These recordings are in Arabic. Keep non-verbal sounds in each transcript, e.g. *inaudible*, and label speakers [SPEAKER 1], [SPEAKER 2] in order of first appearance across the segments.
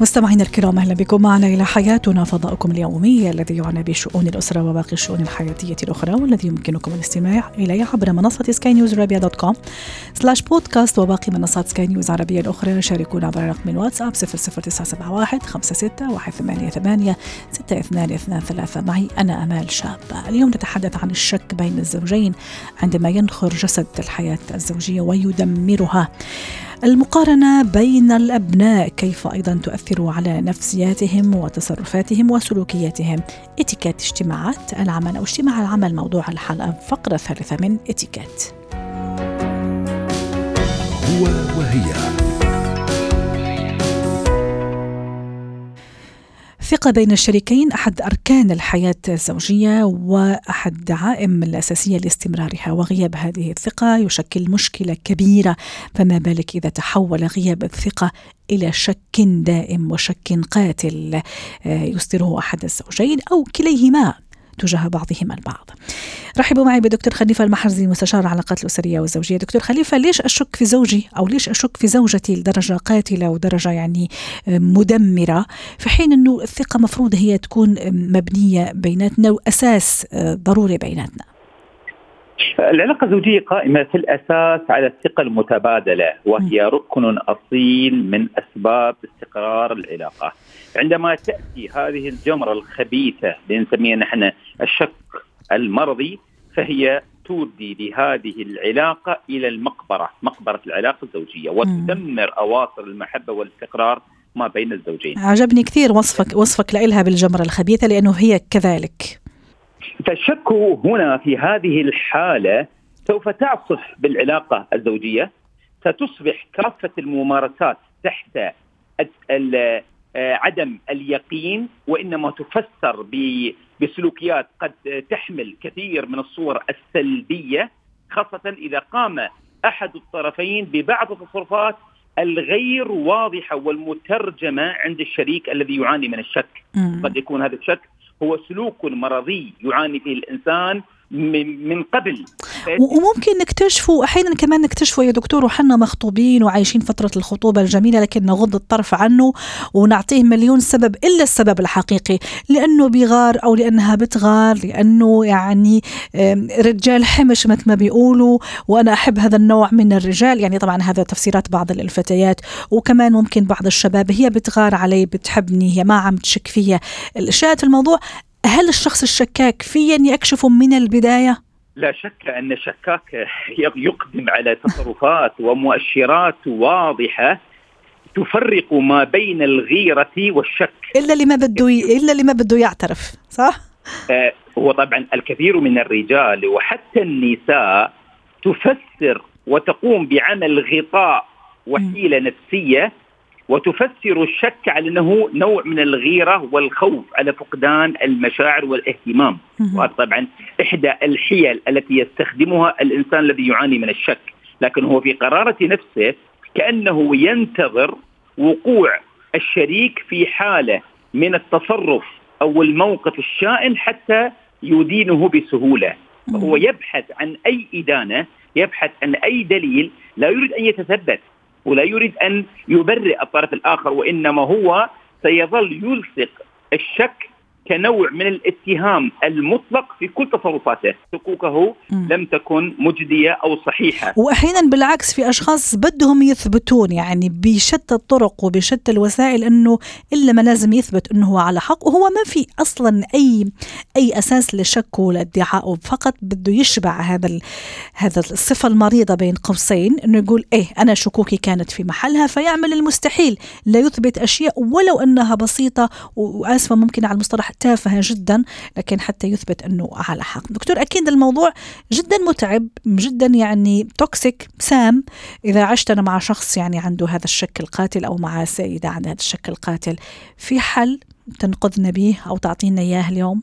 [SPEAKER 1] مستمعينا الكرام أهلا بكم. معنا إلى حياتنا فضاؤكم اليومي الذي يعنى بشؤون الأسرة وباقي الشؤون الحياتية الأخرى والذي يمكنكم الاستماع إليه عبر منصة سكاي نيوز عربيه dot com slash podcast وباقي منصات سكاي نيوز العربيه الأخرى. شاركونا عبر رقم الواتساب 00971 56 188 6223 معي أنا أمال شابه اليوم نتحدث عن الشك بين الزوجين عندما ينخر جسد الحياة الزوجية ويدمرها. المقارنة بين الأبناء كيف أيضا تؤثر على نفسياتهم وتصرفاتهم وسلوكياتهم؟ إتيكيت اجتماعات العمل أو اجتماع العمل موضوع الحلقة فقرة ثالثة من إتيكيت.
[SPEAKER 2] هو وهي.
[SPEAKER 1] الثقة بين الشريكين أحد أركان الحياة الزوجية وأحد الدعائم الأساسية لاستمرارها وغياب هذه الثقة. يشكل مشكلة كبيرة فما بالك إذا تحول غياب الثقة إلى شك دائم وشك قاتل يصدره أحد الزوجين أو كليهما تجاه بعضهما البعض. رحبوا معي بدكتور خليفة المحرزي مستشار العلاقات الأسرية والزوجية. دكتور خليفة ليش أشك في زوجي أو ليش أشك في زوجتي لدرجة قاتلة ودرجة يعني مدمرة؟ في حين أنه الثقة مفروض هي تكون مبنية بيناتنا وأساس ضروري بيناتنا.
[SPEAKER 3] العلاقة الزوجية قائمة في الأساس على الثقة المتبادلة وهي ركن أصيل من أسباب استقرار العلاقة. عندما تأتي هذه الجمرة الخبيثة اللي نسميها نحن الشك المرضي فهي تودي بهذه العلاقة إلى المقبرة مقبرة العلاقة الزوجية وتدمر أواصر المحبة والاستقرار ما بين الزوجين.
[SPEAKER 1] عجبني كثير وصفك وصفك لها بالجمرة الخبيثة لأنه هي كذلك.
[SPEAKER 3] فالشك هنا في هذه الحالة سوف تعصف بالعلاقة الزوجية ستصبح كافة الممارسات تحت عدم اليقين وإنما تفسر بسلوكيات قد تحمل كثير من الصور السلبية خاصة إذا قام أحد الطرفين ببعض التصرفات الغير واضحة والمترجمة عند الشريك الذي يعاني من الشك. قد يكون هذا الشك هو سلوك مرضي يعاني فيه الإنسان من قبل.
[SPEAKER 1] وممكن نكتشفه أحيانا كمان نكتشفه يا دكتور وحنا مخطوبين وعايشين فترة الخطوبة الجميلة لكن نغض الطرف عنه ونعطيه مليون سبب إلا السبب الحقيقي. لأنه بيغار أو لأنها بتغار لأنه يعني رجال حمش مثل ما بيقولوا وأنا أحب هذا النوع من الرجال. يعني طبعا هذا تفسيرات بعض الفتيات. وكمان ممكن بعض الشباب هي بتغار علي بتحبني هي ما عم تشك فيها. الشاهد في الموضوع هل الشخص الشكاك في أن يكشفه من البداية؟
[SPEAKER 3] لا شك أن الشكاك يقدم على تصرفات ومؤشرات واضحة تفرق ما بين الغيرة والشك
[SPEAKER 1] إلا اللي ما بده ي... إلا اللي ما بده يعترف صح؟
[SPEAKER 3] آه هو طبعا الكثير من الرجال وحتى النساء تفسر وتقوم بعمل غطاء وحيلة نفسية وتفسر الشك على أنه نوع من الغيرة والخوف على فقدان المشاعر والاهتمام. وهذا طبعا إحدى الحيل التي يستخدمها الإنسان الذي يعاني من الشك. لكن هو في قرارة نفسه كأنه ينتظر وقوع الشريك في حالة من التصرف أو الموقف الشائن حتى يدينه بسهولة. هو يبحث عن أي إدانة يبحث عن أي دليل لا يريد أن يتثبت. ولا يريد أن يبرئ الطرف الآخر وإنما هو سيظل يلصق الشك كنوع من الاتهام المطلق في كل تصرفاته. حقوقه لم تكن مجدية أو صحيحة.
[SPEAKER 1] وأحيانا بالعكس في أشخاص بدهم يثبتون يعني بشتى الطرق وبشتى الوسائل أنه إلا ما لازم يثبت أنه هو على حق وهو ما في أصلا أي أي أساس لشك ولا ادعاء فقط بده يشبع هذا هذا الصفة المريضة بين قوسين أنه يقول إيه أنا شكوكي كانت في محلها فيعمل المستحيل لا يثبت أشياء ولو أنها بسيطة وآسفة ممكن على المصطلح تافهة جدا لكن حتى يثبت أنه على حق. دكتور أكيد الموضوع جدا متعب جدا يعني توكسيك سام. إذا عشت أنا مع شخص يعني عنده هذا الشك القاتل أو مع سيدة عندها هذا الشك القاتل في حل تنقذنا به أو تعطينا إياه اليوم؟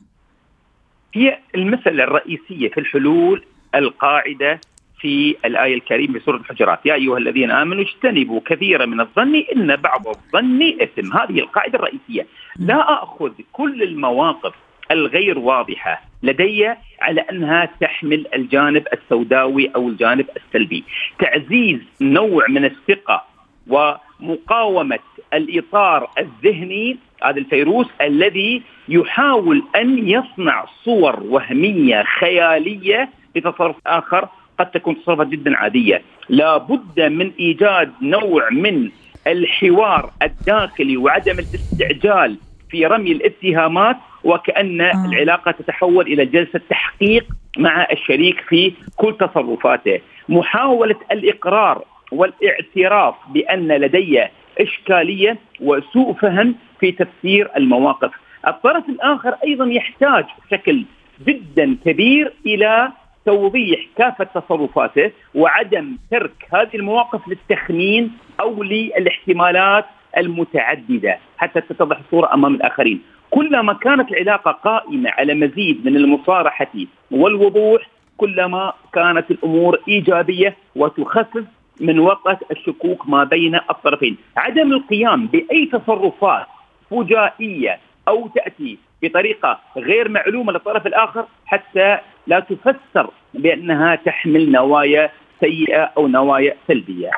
[SPEAKER 3] هي المسألة الرئيسية في الحلول القاعدة في الآية الكريمة في سورة الحجرات. يا أيها الذين آمنوا اجتنبوا كثيرا من الظن إن بعض الظن إثم. هذه القاعدة الرئيسية. لا أخذ كل المواقف الغير واضحة لدي على أنها تحمل الجانب السوداوي أو الجانب السلبي. تعزيز نوع من الثقة ومقاومة الإطار الذهني هذا الفيروس الذي يحاول أن يصنع صور وهمية خيالية لتصرف آخر قد تكون تصرفات جدا عادية. لا بد من إيجاد نوع من الحوار الداخلي وعدم الاستعجال في رمي الاتهامات وكأن آه. العلاقة تتحول إلى جلسة تحقيق مع الشريك في كل تصرفاته. محاولة الإقرار والاعتراف بأن لدي إشكالية وسوء فهم في تفسير المواقف. الطرف الآخر أيضا يحتاج بشكل جدا كبير إلى توضيح كافة تصرفاته وعدم ترك هذه المواقف للتخمين أو للاحتمالات المتعددة حتى تتضح الصورة أمام الآخرين. كلما كانت العلاقة قائمة على مزيد من المصارحة والوضوح كلما كانت الأمور إيجابية وتخفف من وقت الشكوك ما بين الطرفين. عدم القيام بأي تصرفات فجائية أو تأتي بطريقة غير معلومة للطرف الآخر حتى لا تفسر بأنها تحمل نوايا سيئة أو نوايا سلبية.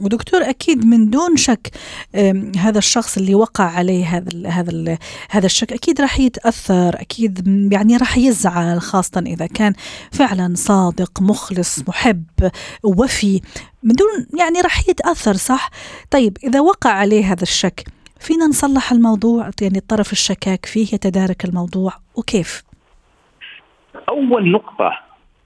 [SPEAKER 1] ودكتور أكيد من دون شك هذا الشخص اللي وقع عليه هذا ال هذا ال هذا الشك أكيد راح يتأثر أكيد يعني راح يزعل خاصة إذا كان فعلا صادق مخلص محب وفي من دون يعني راح يتأثر صح؟ طيب إذا وقع عليه هذا الشك فينا نصلح الموضوع يعني الطرف الشكاك فيه يتدارك الموضوع. وكيف؟
[SPEAKER 3] أول نقطة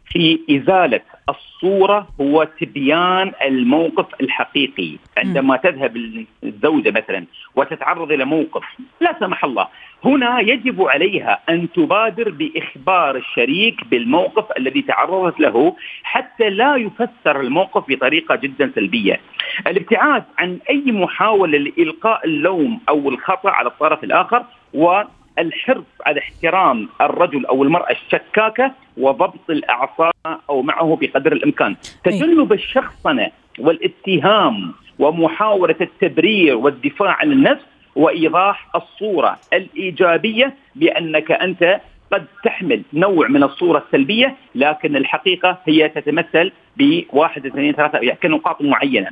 [SPEAKER 3] في إزالة الصورة هو تبيان الموقف الحقيقي. عندما تذهب الزوجة مثلا وتتعرض إلى موقف لا سمح الله هنا يجب عليها أن تبادر بإخبار الشريك بالموقف الذي تعرضت له حتى لا يفسر الموقف بطريقة جدا سلبية. الابتعاد عن أي محاولة لإلقاء اللوم أو الخطأ على الطرف الآخر و الحرص على احترام الرجل أو المرأة الشكاكة وضبط الاعصاب أو معه بقدر الإمكان، تجنب الشخصنة والاتهام ومحاولة التبرير والدفاع عن النفس وإيضاح الصورة الإيجابية بأنك أنت قد تحمل نوع من الصورة السلبية لكن الحقيقة هي تتمثل بواحد اثنين ثلاثة يعني كنقاط معينة.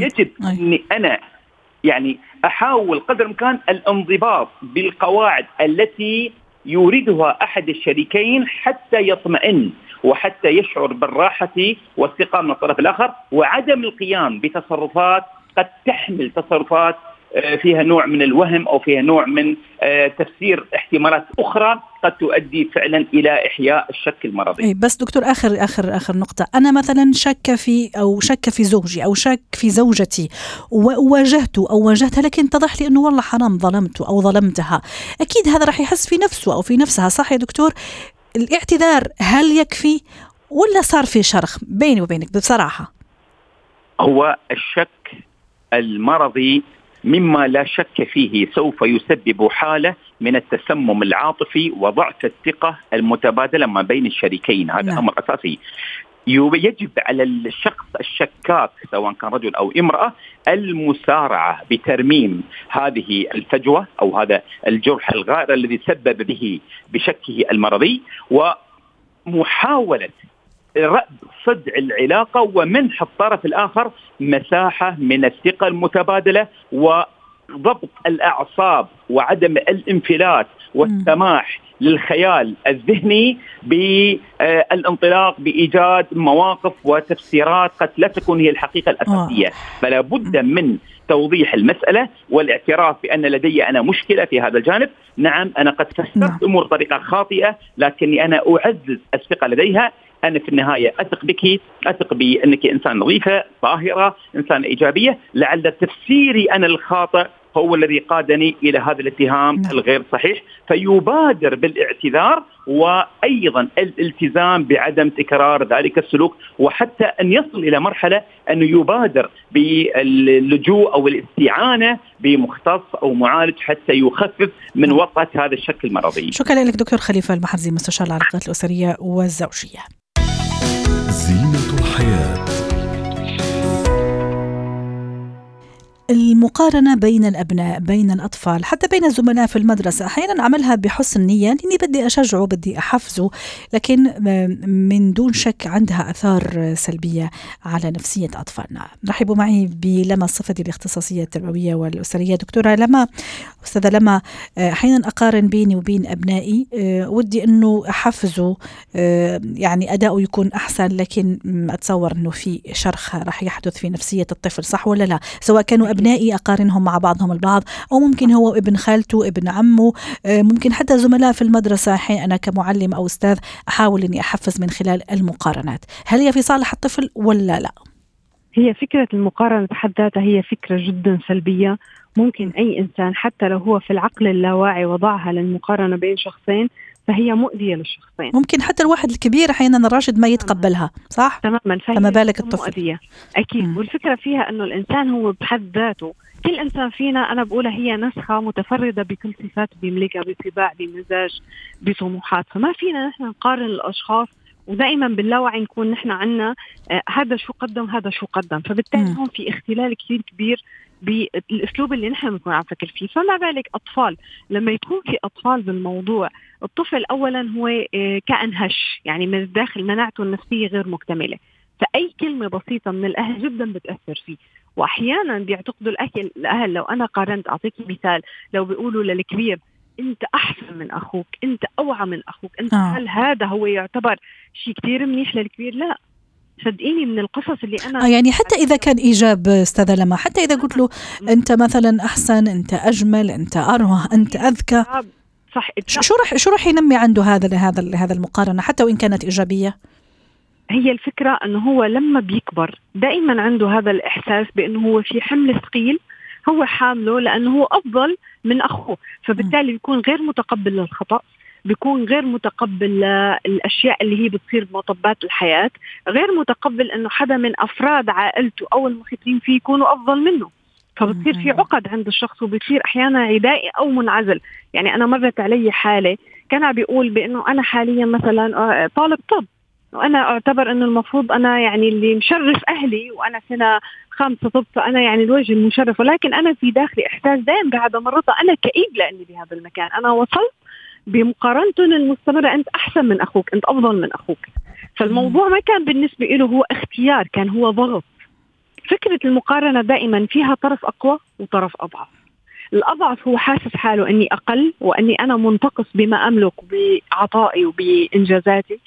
[SPEAKER 3] يجب إني أنا يعني أحاول قدر الإمكان الانضباط بالقواعد التي يريدها أحد الشريكين حتى يطمئن وحتى يشعر بالراحة والثقة من الطرف الآخر وعدم القيام بتصرفات قد تحمل تصرفات فيها نوع من الوهم أو فيها نوع من آه، تفسير احتمالات أخرى قد تؤدي فعلا إلى إحياء الشك المرضي.
[SPEAKER 1] أي بس دكتور آخر آخر آخر نقطة، أنا مثلا شك في أو شك في زوجي أو شك في زوجتي وواجهته أو واجهتها لكن اتضح لي إنه والله حرام ظلمته أو ظلمتها، أكيد هذا راح يحس في نفسه أو في نفسها صح يا دكتور؟ الاعتذار هل يكفي ولا صار في شرخ بيني وبينك بصراحة؟
[SPEAKER 3] هو الشك المرضي مما لا شك فيه سوف يسبب حالة من التسمم العاطفي وضعف الثقة المتبادلة ما بين الشريكين هذا نعم. أمر أساسي يجب على الشخص الشكاك سواء كان رجل أو امرأة المسارعة بترميم هذه الفجوة أو هذا الجرح الغائر الذي سبب به بشكه المرضي ومحاولة رأب صدع العلاقة ومنح الطرف الآخر مساحة من الثقة المتبادلة وضبط الأعصاب وعدم الانفلات والسماح للخيال الذهني بالانطلاق بإيجاد مواقف وتفسيرات قد لا تكون هي الحقيقة الأساسية، فلا بد من توضيح المسألة والاعتراف بأن لدي أنا مشكلة في هذا الجانب، نعم أنا قد فسرت نعم. أمور بطريقة خاطئة لكني أنا أعزز الثقة لديها. أنا في النهاية أثق بك أثق بأنك إنسان نظيفة طاهرة انسان إيجابية لعل تفسيري أنا الخاطئ هو الذي قادني إلى هذا الاتهام نعم. الغير صحيح فيبادر بالإعتذار وأيضا الالتزام بعدم تكرار ذلك السلوك وحتى أن يصل إلى مرحلة أنه يبادر باللجوء أو الاستعانة بمختص أو معالج حتى يخفف من. وطأة هذا الشكل المرضي.
[SPEAKER 1] شكرا لك دكتور خليفة المحرزي مستشار العلاقات الأسرية والزوجية. زينة الحياة. المقارنة بين الأبناء بين الأطفال حتى بين الزملاء في المدرسة. أحيانا أعملها بحسن نية لأني بدي أشجعه بدي أحفزه لكن من دون شك عندها أثار سلبية على نفسية أطفالنا. رحبوا معي بلما صفتي الاختصاصية التربوية والأسرية. دكتورة لما أستاذة لما أحيانا أقارن بيني وبين أبنائي ودي أنه أحفزه يعني أداؤه يكون أحسن لكن أتصور أنه في شرخ راح يحدث في نفسية الطفل صح ولا لا؟ سواء كانوا أبنائي أقارنهم مع بعضهم البعض أو ممكن هو ابن خالته ابن عمه آه، ممكن حتى زملاء في المدرسة. حين أنا كمعلم أو أستاذ أحاول أني أحفز من خلال المقارنات. هل هي في صالح الطفل ولا لا؟
[SPEAKER 4] هي فكرة المقارنة بحد ذاتها هي فكرة جدا سلبية. ممكن أي إنسان حتى لو هو في العقل اللاواعي وضعها للمقارنة بين شخصين فهي مؤذية للشخصين.
[SPEAKER 1] ممكن حتى الواحد الكبير أحيانا الراشد ما يتقبلها صح؟
[SPEAKER 4] تماما
[SPEAKER 1] فما بالك الطفل؟
[SPEAKER 4] مؤذية. أكيد. م. والفكرة فيها أنه الإنسان هو بحد ذاته. كل إنسان فينا أنا بقولها هي نسخة متفردة بكل صفات بيملكها بطباع بمزاج بطموحات. فما فينا نحن نقارن الأشخاص ودائما باللاوعي نكون نحن عنا آه هذا شو قدم هذا شو قدم. فبالتالي هون في اختلال كثير كبير بالأسلوب اللي نحن بنكون عم نفكر فيه. فما بالك أطفال لما يكون في أطفال بالموضوع الطفل اولا هو آه، كائن هش يعني من الداخل مناعته النفسية غير مكتملة. فأي كلمة بسيطة من الأهل جدا بتأثر فيه. واحيانا بيعتقدوا الأهل الأهل لو أنا قارنت أعطيك مثال لو بيقولوا للكبير أنت أحسن من أخوك أنت أوعى من أخوك أنت آه. هل هذا هو يعتبر شيء كثير منيح للكبير؟ لا. صدقيني من القصص اللي أنا
[SPEAKER 1] آه يعني حتى إذا كان إيجاب أستاذة لما حتى إذا قلت له أنت مثلا أحسن أنت أجمل أنت أروع أنت أذكى. صح شو راح شو راح ينمي عنده هذا هذا هذا المقارنة حتى وإن كانت إيجابية؟
[SPEAKER 4] هي الفكرة إنه هو لما بيكبر دائما عنده هذا الإحساس بإنه هو في حمل ثقيل هو حامله لأنه هو أفضل من أخوه فبالتالي بيكون غير متقبل للخطأ. بيكون غير متقبل الاشياء اللي هي بتصير بمطبات الحياة غير متقبل إنه حدا من أفراد عائلته أو المحيطين فيه يكونوا أفضل منه. فبتصير في عقد عند الشخص وبصير أحيانا عدائي أو منعزل. يعني أنا مرت علي حالة كان عم بيقول بإنه أنا حاليا مثلا آه، طالب طب. وأنا أعتبر إنه المفروض أنا يعني اللي مشرف أهلي وأنا سنة خامسة طب فأنا يعني الوجه المشرف. ولكن أنا في داخلي إحساس دائم بعد مرته أنا كئيب لأني بهذا المكان. أنا وصلت بمقارنتهم المستمرة أنت أحسن من أخوك أنت أفضل من أخوك. فالموضوع ما كان بالنسبة له هو اختيار كان هو ضغط. فكرة المقارنة دائما فيها طرف أقوى وطرف أضعف. الأضعف هو حاسس حاله أني أقل وأني أنا منتقص بما أملك بعطائي وبإنجازاتي.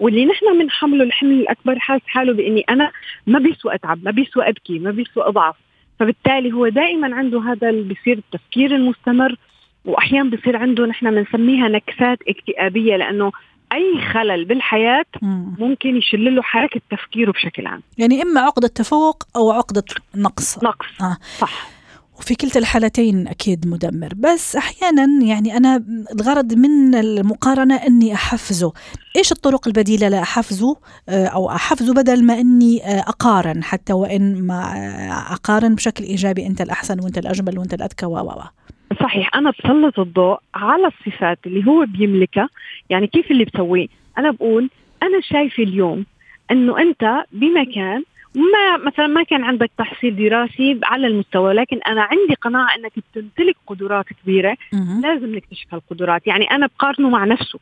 [SPEAKER 4] واللي نحن بنحمله الحمل الأكبر حاسس حاله بأني أنا ما بيسوى أتعب ما بيسوى أبكي ما بيسوى أضعف. فبالتالي هو دائما عنده هذا بصير التفكير المستمر وأحيانا بصير عنده نحن بنسميها نكسات اكتئابية لأنه أي خلل بالحياة ممكن يشل له حركه تفكيره بشكل عام.
[SPEAKER 1] يعني إما عقدة تفوق أو عقدة نقص.
[SPEAKER 4] نقص آه. صح.
[SPEAKER 1] وفي كلتا الحالتين أكيد مدمر. بس أحيانا يعني أنا الغرض من المقارنة إني أحفزه. إيش الطرق البديلة لأحفزه؟ آه، أو أحفزه بدل ما إني آه، أقارن حتى وإن ما آه، أقارن بشكل إيجابي أنت الأحسن وأنت الأجمل وأنت الأذكى و.
[SPEAKER 4] صحيح أنا بسلط الضوء على الصفات اللي هو بيملكها. يعني كيف اللي بسويه؟ أنا بقول أنا شايفة اليوم إنه أنت بمكان ما مثلا ما كان عندك تحصيل دراسي على المستوى لكن أنا عندي قناعة إنك بتمتلك قدرات كبيرة لازم نكتشف هالقدرات. يعني أنا بقارنه مع نفسه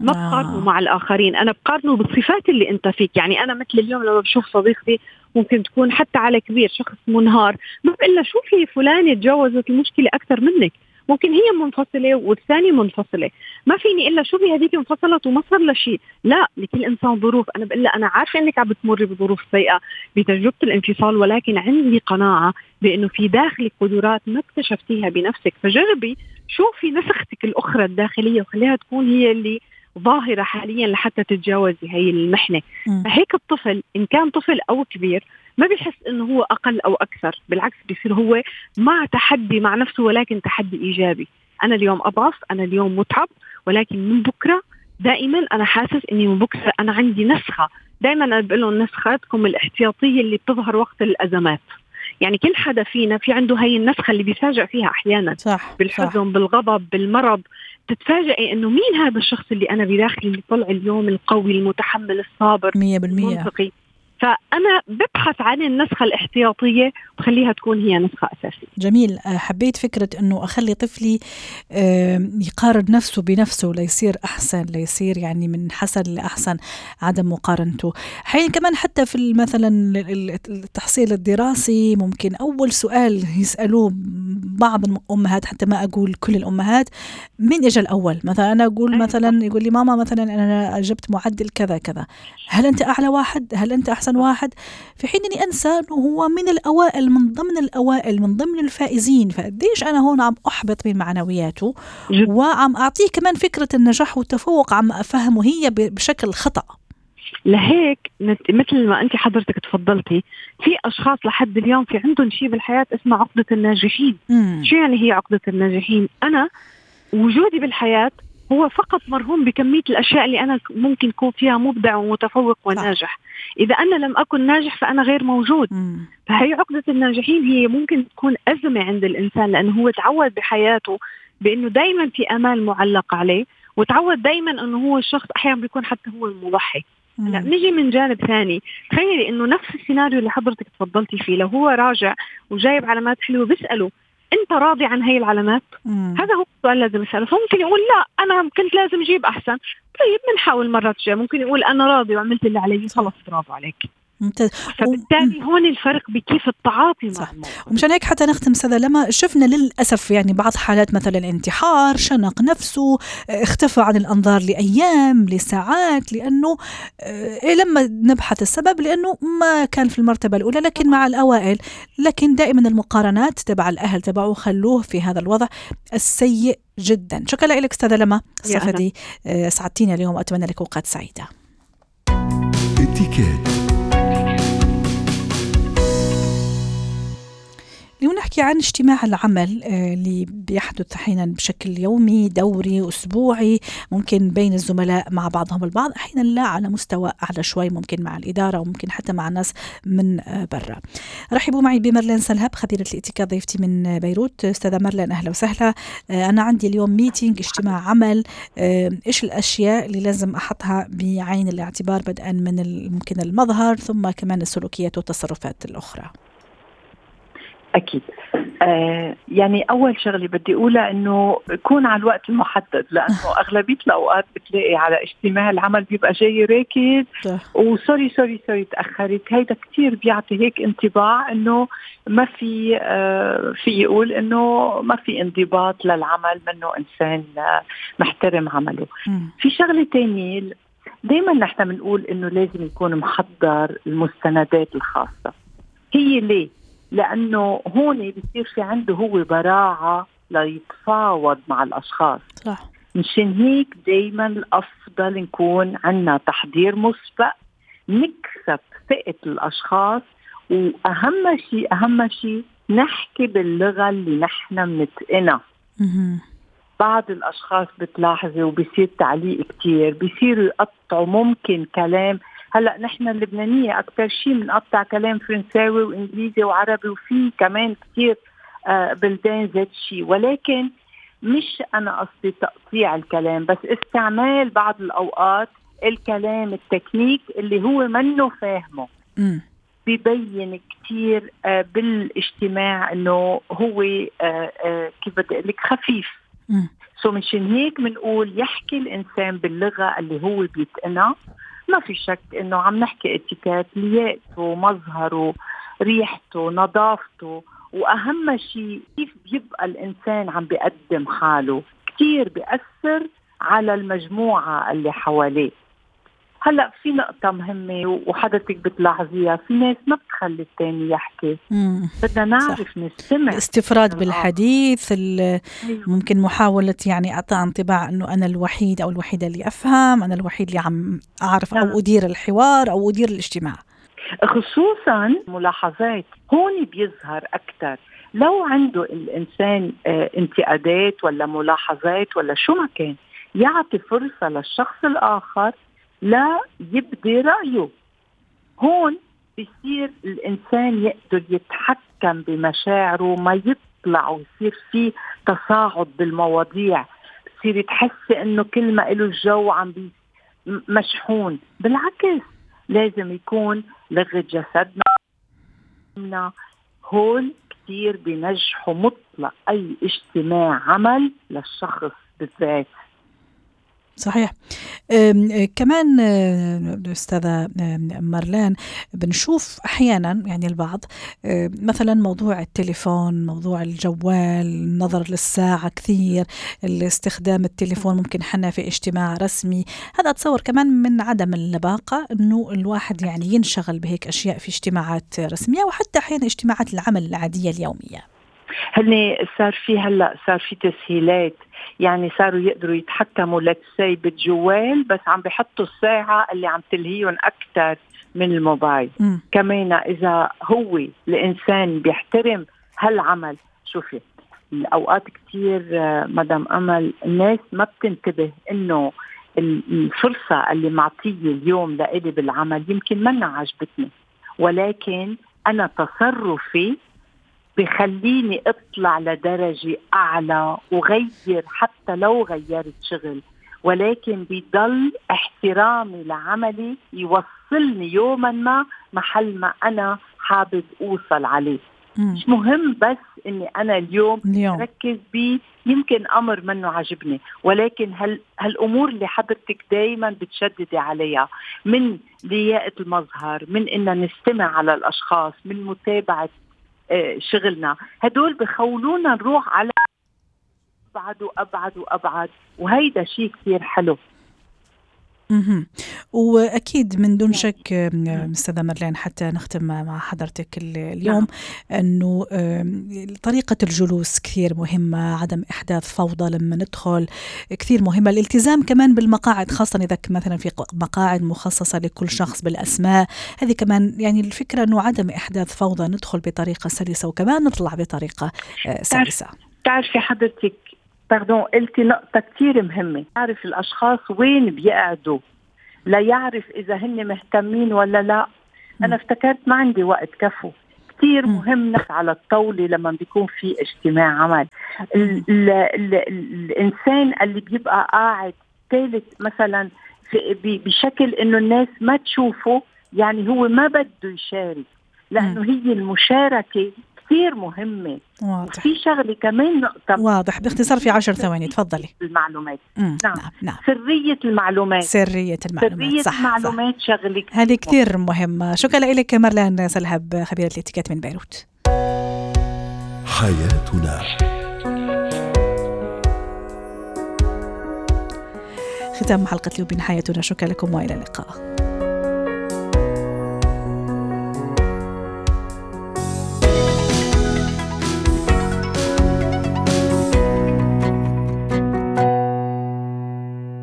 [SPEAKER 4] ما آه. بقارنه مع الآخرين. أنا بقارنه بالصفات اللي أنت فيك. يعني أنا مثل اليوم لما بشوف صديقتي ممكن تكون حتى على كبير شخص منهار. ما بقول شوفي فلانه تجاوزت المشكلة أكثر منك. ممكن هي منفصلة والثانية منفصلة. ما فيني الا شوفي هذيك انفصلت وما صار لها شيء. لا لكل إنسان ظروف. أنا بقول لها أنا عارفة إنك عم بتمري بظروف سيئة بتجربة الانفصال ولكن عندي قناعة بأنه في داخلك قدرات ما اكتشفتيها بنفسك. فجربي شوفي نسختك الأخرى الداخلية وخليها تكون هي اللي ظاهرة حاليا لحتى تتجاوزي هي المحنة. م. فهيك الطفل إن كان طفل أو كبير ما بيحس إنه هو أقل أو أكثر بالعكس بيصير هو مع تحدي مع نفسه ولكن تحدي إيجابي. أنا اليوم أضعف أنا اليوم متعب ولكن من بكرة دائما أنا حاسس إني من بكرة أنا عندي نسخة. دائما أنا بقول لهم نسختكم الاحتياطية اللي بتظهر وقت الأزمات. يعني كل حدا فينا في عنده هي النسخة اللي بيفاجئ فيها أحيانا.
[SPEAKER 1] صح
[SPEAKER 4] بالحزن
[SPEAKER 1] صح.
[SPEAKER 4] بالغضب بالمرض. تتفاجئي إنه مين هذا الشخص اللي أنا بداخلي اللي طلع اليوم القوي المتحمل الصابر؟ 100% المنطقي. فأنا ببحث عن النسخة الاحتياطية بخليها تكون هي نسخة أساسية.
[SPEAKER 1] جميل. آه، حبيت فكرة إنه أخلي طفلي يقارن نفسه بنفسه ليصير أحسن ليصير يعني من حسن لأحسن عدم مقارنته. حين كمان حتى في مثلا التحصيل الدراسي ممكن أول سؤال يسألوه بعض الأمهات حتى ما أقول كل الأمهات مين اجى الأول؟ مثلا أنا أقول مثلا يقول لي ماما مثلا أنا جبت معدل كذا كذا. هل أنت أعلى واحد؟ هل أنت احسن واحد في حين إني أنسى إنه هو من الأوائل من ضمن الأوائل من ضمن الفائزين فقديش أنا هون عم أحبط من معنوياته وعم أعطيه كمان فكرة النجاح والتفوق عم أفهمه هي بشكل خطأ.
[SPEAKER 4] لهيك مثل ما انت حضرتك تفضلتي في أشخاص لحد اليوم في عندهم شيء بالحياة اسمه عقدة الناجحين. شو يعني هي عقدة الناجحين؟ أنا وجودي بالحياة هو فقط مرهون بكمية الأشياء اللي أنا ممكن يكون فيها مبدع ومتفوق وناجح. إذا أنا لم أكن ناجح فأنا غير موجود. مم. فهي عقدة الناجحين هي ممكن تكون أزمة عند الإنسان لأنه هو تعود بحياته بأنه دايما في أمال معلق عليه وتعود دايما أنه هو الشخص أحيانا بيكون حتى هو المضحي. لا نجي من جانب ثاني. تخيلي إنه نفس السيناريو اللي حضرتك تفضلتي فيه لو هو راجع وجايب علامات حلوة بيساله أنت راضي عن هي العلامات؟ مم. هذا هو السؤال لازم يسأله. فممكن يقول لا أنا كنت لازم أجيب أحسن. طيب بنحاول مرات الجايه ممكن يقول أنا راضي وعملت اللي علي خلص برافو عليك. ممتاز. فبالتالي هون الفرق بكيف التعاطي صح. مع
[SPEAKER 1] ومشان هيك حتى نختم سادة لما شفنا للأسف يعني بعض حالات مثلا انتحار شنق نفسه اختفى عن الأنظار لأيام لساعات لأنه إيه لما نبحث السبب لأنه ما كان في المرتبة الأولى لكن مع الأوائل. لكن دائما المقارنات تبع الأهل تبعه خلوه في هذا الوضع السيء جدا. شكرا لك أستاذة لما صفدي آه، سعدتيني اليوم وأتمنى لك أوقات سعيدة. اليوم نحكي عن اجتماع العمل آه، اللي بيحدث أحيانا بشكل يومي دوري أسبوعي ممكن بين الزملاء مع بعضهم البعض أحيانا لا على مستوى أعلى شوي ممكن مع الإدارة وممكن حتى مع ناس من آه، برا. رحبوا معي بمرلين سلهب خبيرة الاتيكيت ضيفتي من بيروت. أستاذة مرلين أهلا وسهلا. آه، أنا عندي اليوم ميتينج اجتماع عمل. إيش الأشياء اللي لازم أحطها بعين الاعتبار بدءا من ممكن المظهر ثم كمان السلوكيات والتصرفات الأخرى؟
[SPEAKER 5] أكيد. آه يعني أول شغلة بدي أقولها إنه يكون على الوقت المحدد لأنه *laughs* أغلبية الأوقات بتلاقي على اجتماع العمل بيبقى جاي راكد و sorry sorry sorry تأخرت. هيدا كثير بيعطي هيك انطباع إنه ما في آه في يقول إنه ما في انضباط للعمل منه إنسان آه محترم عمله. في شغلة ثانية دائما نحن بنقول إنه لازم يكون محضر المستندات الخاصة. هي ليه؟ لأنه هون بصير في عنده هو براعة ليتفاوض مع الأشخاص. صح. مشان هيك دائما الأفضل نكون عندنا تحضير مسبق نكسب ثقه الأشخاص وأهم شيء أهم شيء نحكي باللغة اللي نحن بنتقنها بعض الأشخاص بتلاحظي وبصير تعليق كتير بيصيروا يقطعوا ممكن كلام هلا نحن اللبنانية أكثر شيء بنقطع كلام فرنساوي وإنجليزي وعربي وفي كمان كثير آه، بلدان ذات الشيء ولكن مش أنا قصدي تقطيع الكلام بس استعمال بعض الأوقات الكلام التكنيك اللي هو منه فاهمه. ببين كثير آه، بالاجتماع إنه هو آه، كيف بدي أقول لك خفيف. so مشان هيك بنقول يحكي الإنسان باللغة اللي هو بيتقنها. ما في شك إنه عم نحكي اتيكيت لياقته مظهره ريحته نظافته وأهم شيء كيف بيبقى الإنسان عم بيقدم حاله. كثير بيأثر على المجموعة اللي حواليه. هلا في نقطة مهمة وحضرتك بتلاحظيها، في ناس ما بتخلي الثاني يحكي، بدنا نعرف نستمع.
[SPEAKER 1] الاستفراد بالحديث أيوه. ممكن محاولة يعني أعطاء انطباع إنه أنا الوحيد أو الوحيدة اللي أفهم، أنا الوحيد اللي عم أعرف أو نعم. أدير الحوار أو أدير الاجتماع.
[SPEAKER 5] خصوصا ملاحظات. هون بيظهر أكثر لو عنده الإنسان آه، انتقادات ولا ملاحظات ولا شو ما كان يعطي فرصة للشخص الآخر لا يبدي رأيه. هون بصير الإنسان يقدر يتحكم بمشاعره ما يطلع ويصير في تصاعد بالمواضيع. بصير تحسي إنه كل ما له الجو عم بي مشحون. بالعكس لازم يكون لغة جسدنا. هول كثير بينجحوا مطلق أي اجتماع عمل للشخص بالذات.
[SPEAKER 1] صحيح. أم، كمان أم، أستاذة أم، مارلان بنشوف أحيانا يعني البعض مثلا موضوع التليفون موضوع الجوال النظر للساعة كثير الاستخدام التليفون ممكن حنا في اجتماع رسمي. هذا أتصور كمان من عدم اللباقة أنه الواحد يعني ينشغل بهيك أشياء في اجتماعات رسمية وحتى أحيانا اجتماعات العمل العادية اليومية.
[SPEAKER 5] هن صار في هلأ صار في تسهيلات يعني صاروا يقدروا يتحكموا لتسي بالجوال بس عم بحطوا الساعة اللي عم تلهيهم أكثر من الموبايل. كمان إذا هو الإنسان بيحترم هالعمل شوفي الأوقات كثير مدام أمل الناس ما بتنتبه إنه ال- الفرصة اللي معطية اليوم لإلي بالعمل يمكن منا عجبتني ولكن أنا تصرفي بخليني اطلع لدرجة أعلى وغير حتى لو غيرت شغل. ولكن بضل احترامي لعملي يوصلني يوما ما محل ما أنا حابب أوصل عليه.
[SPEAKER 1] مم.
[SPEAKER 5] مش مهم بس إني أنا اليوم
[SPEAKER 1] اليوم.
[SPEAKER 5] ركز بيه يمكن أمر منه عجبني. ولكن هال هالأمور اللي حضرتك دائما بتشددي عليها من لياقة المظهر من إن نستمع على الأشخاص من متابعة شغلنا. هدول بخولونا نروح على أبعد وأبعد وأبعد وهيدا شيء كثير حلو.
[SPEAKER 1] مهم. وأكيد من دون شك آم، آم، أستاذة مرلين حتى نختم مع حضرتك ال- اليوم أنه طريقة الجلوس كثير مهمة عدم إحداث فوضى لما ندخل كثير مهمة. الالتزام كمان بالمقاعد خاصة إذا مثلا في مقاعد مخصصة لكل شخص بالأسماء. هذه كمان يعني الفكرة أنه عدم إحداث فوضى ندخل بطريقة سلسة وكمان نطلع بطريقة آه، سلسة.
[SPEAKER 5] بتعرفي حضرتك باردون قلتي نقطة كثير مهمة، تعرف الأشخاص وين بيقعدوا. ليعرف إذا هن مهتمين ولا لا، أنا افتكرت ما عندي وقت كفو، كثير. مهم على الطاولة لما بيكون في اجتماع عمل، ال ال ال الإنسان اللي بيبقى قاعد ثالث مثلا بشكل إنه الناس ما تشوفه يعني هو ما بده يشارك، لأنه هي المشاركة كثير مهمة،
[SPEAKER 1] واضح.
[SPEAKER 5] وفي شغلة كمان نقطة.
[SPEAKER 1] واضح. باختصار في عشر ثواني. تفضلي.
[SPEAKER 5] المعلومات. نعم.
[SPEAKER 1] نعم نعم.
[SPEAKER 5] سرية المعلومات.
[SPEAKER 1] سرية المعلومات.
[SPEAKER 5] سرية
[SPEAKER 1] صح صح.
[SPEAKER 5] المعلومات. شغلة كتير
[SPEAKER 1] هذه كثير مهمة. شكرا لك مرلان سلهب خبيرة الاتيكيت من بيروت.
[SPEAKER 2] حياتنا.
[SPEAKER 1] ختام حلقة اليوم من حياتنا. شكرا لكم وإلى اللقاء.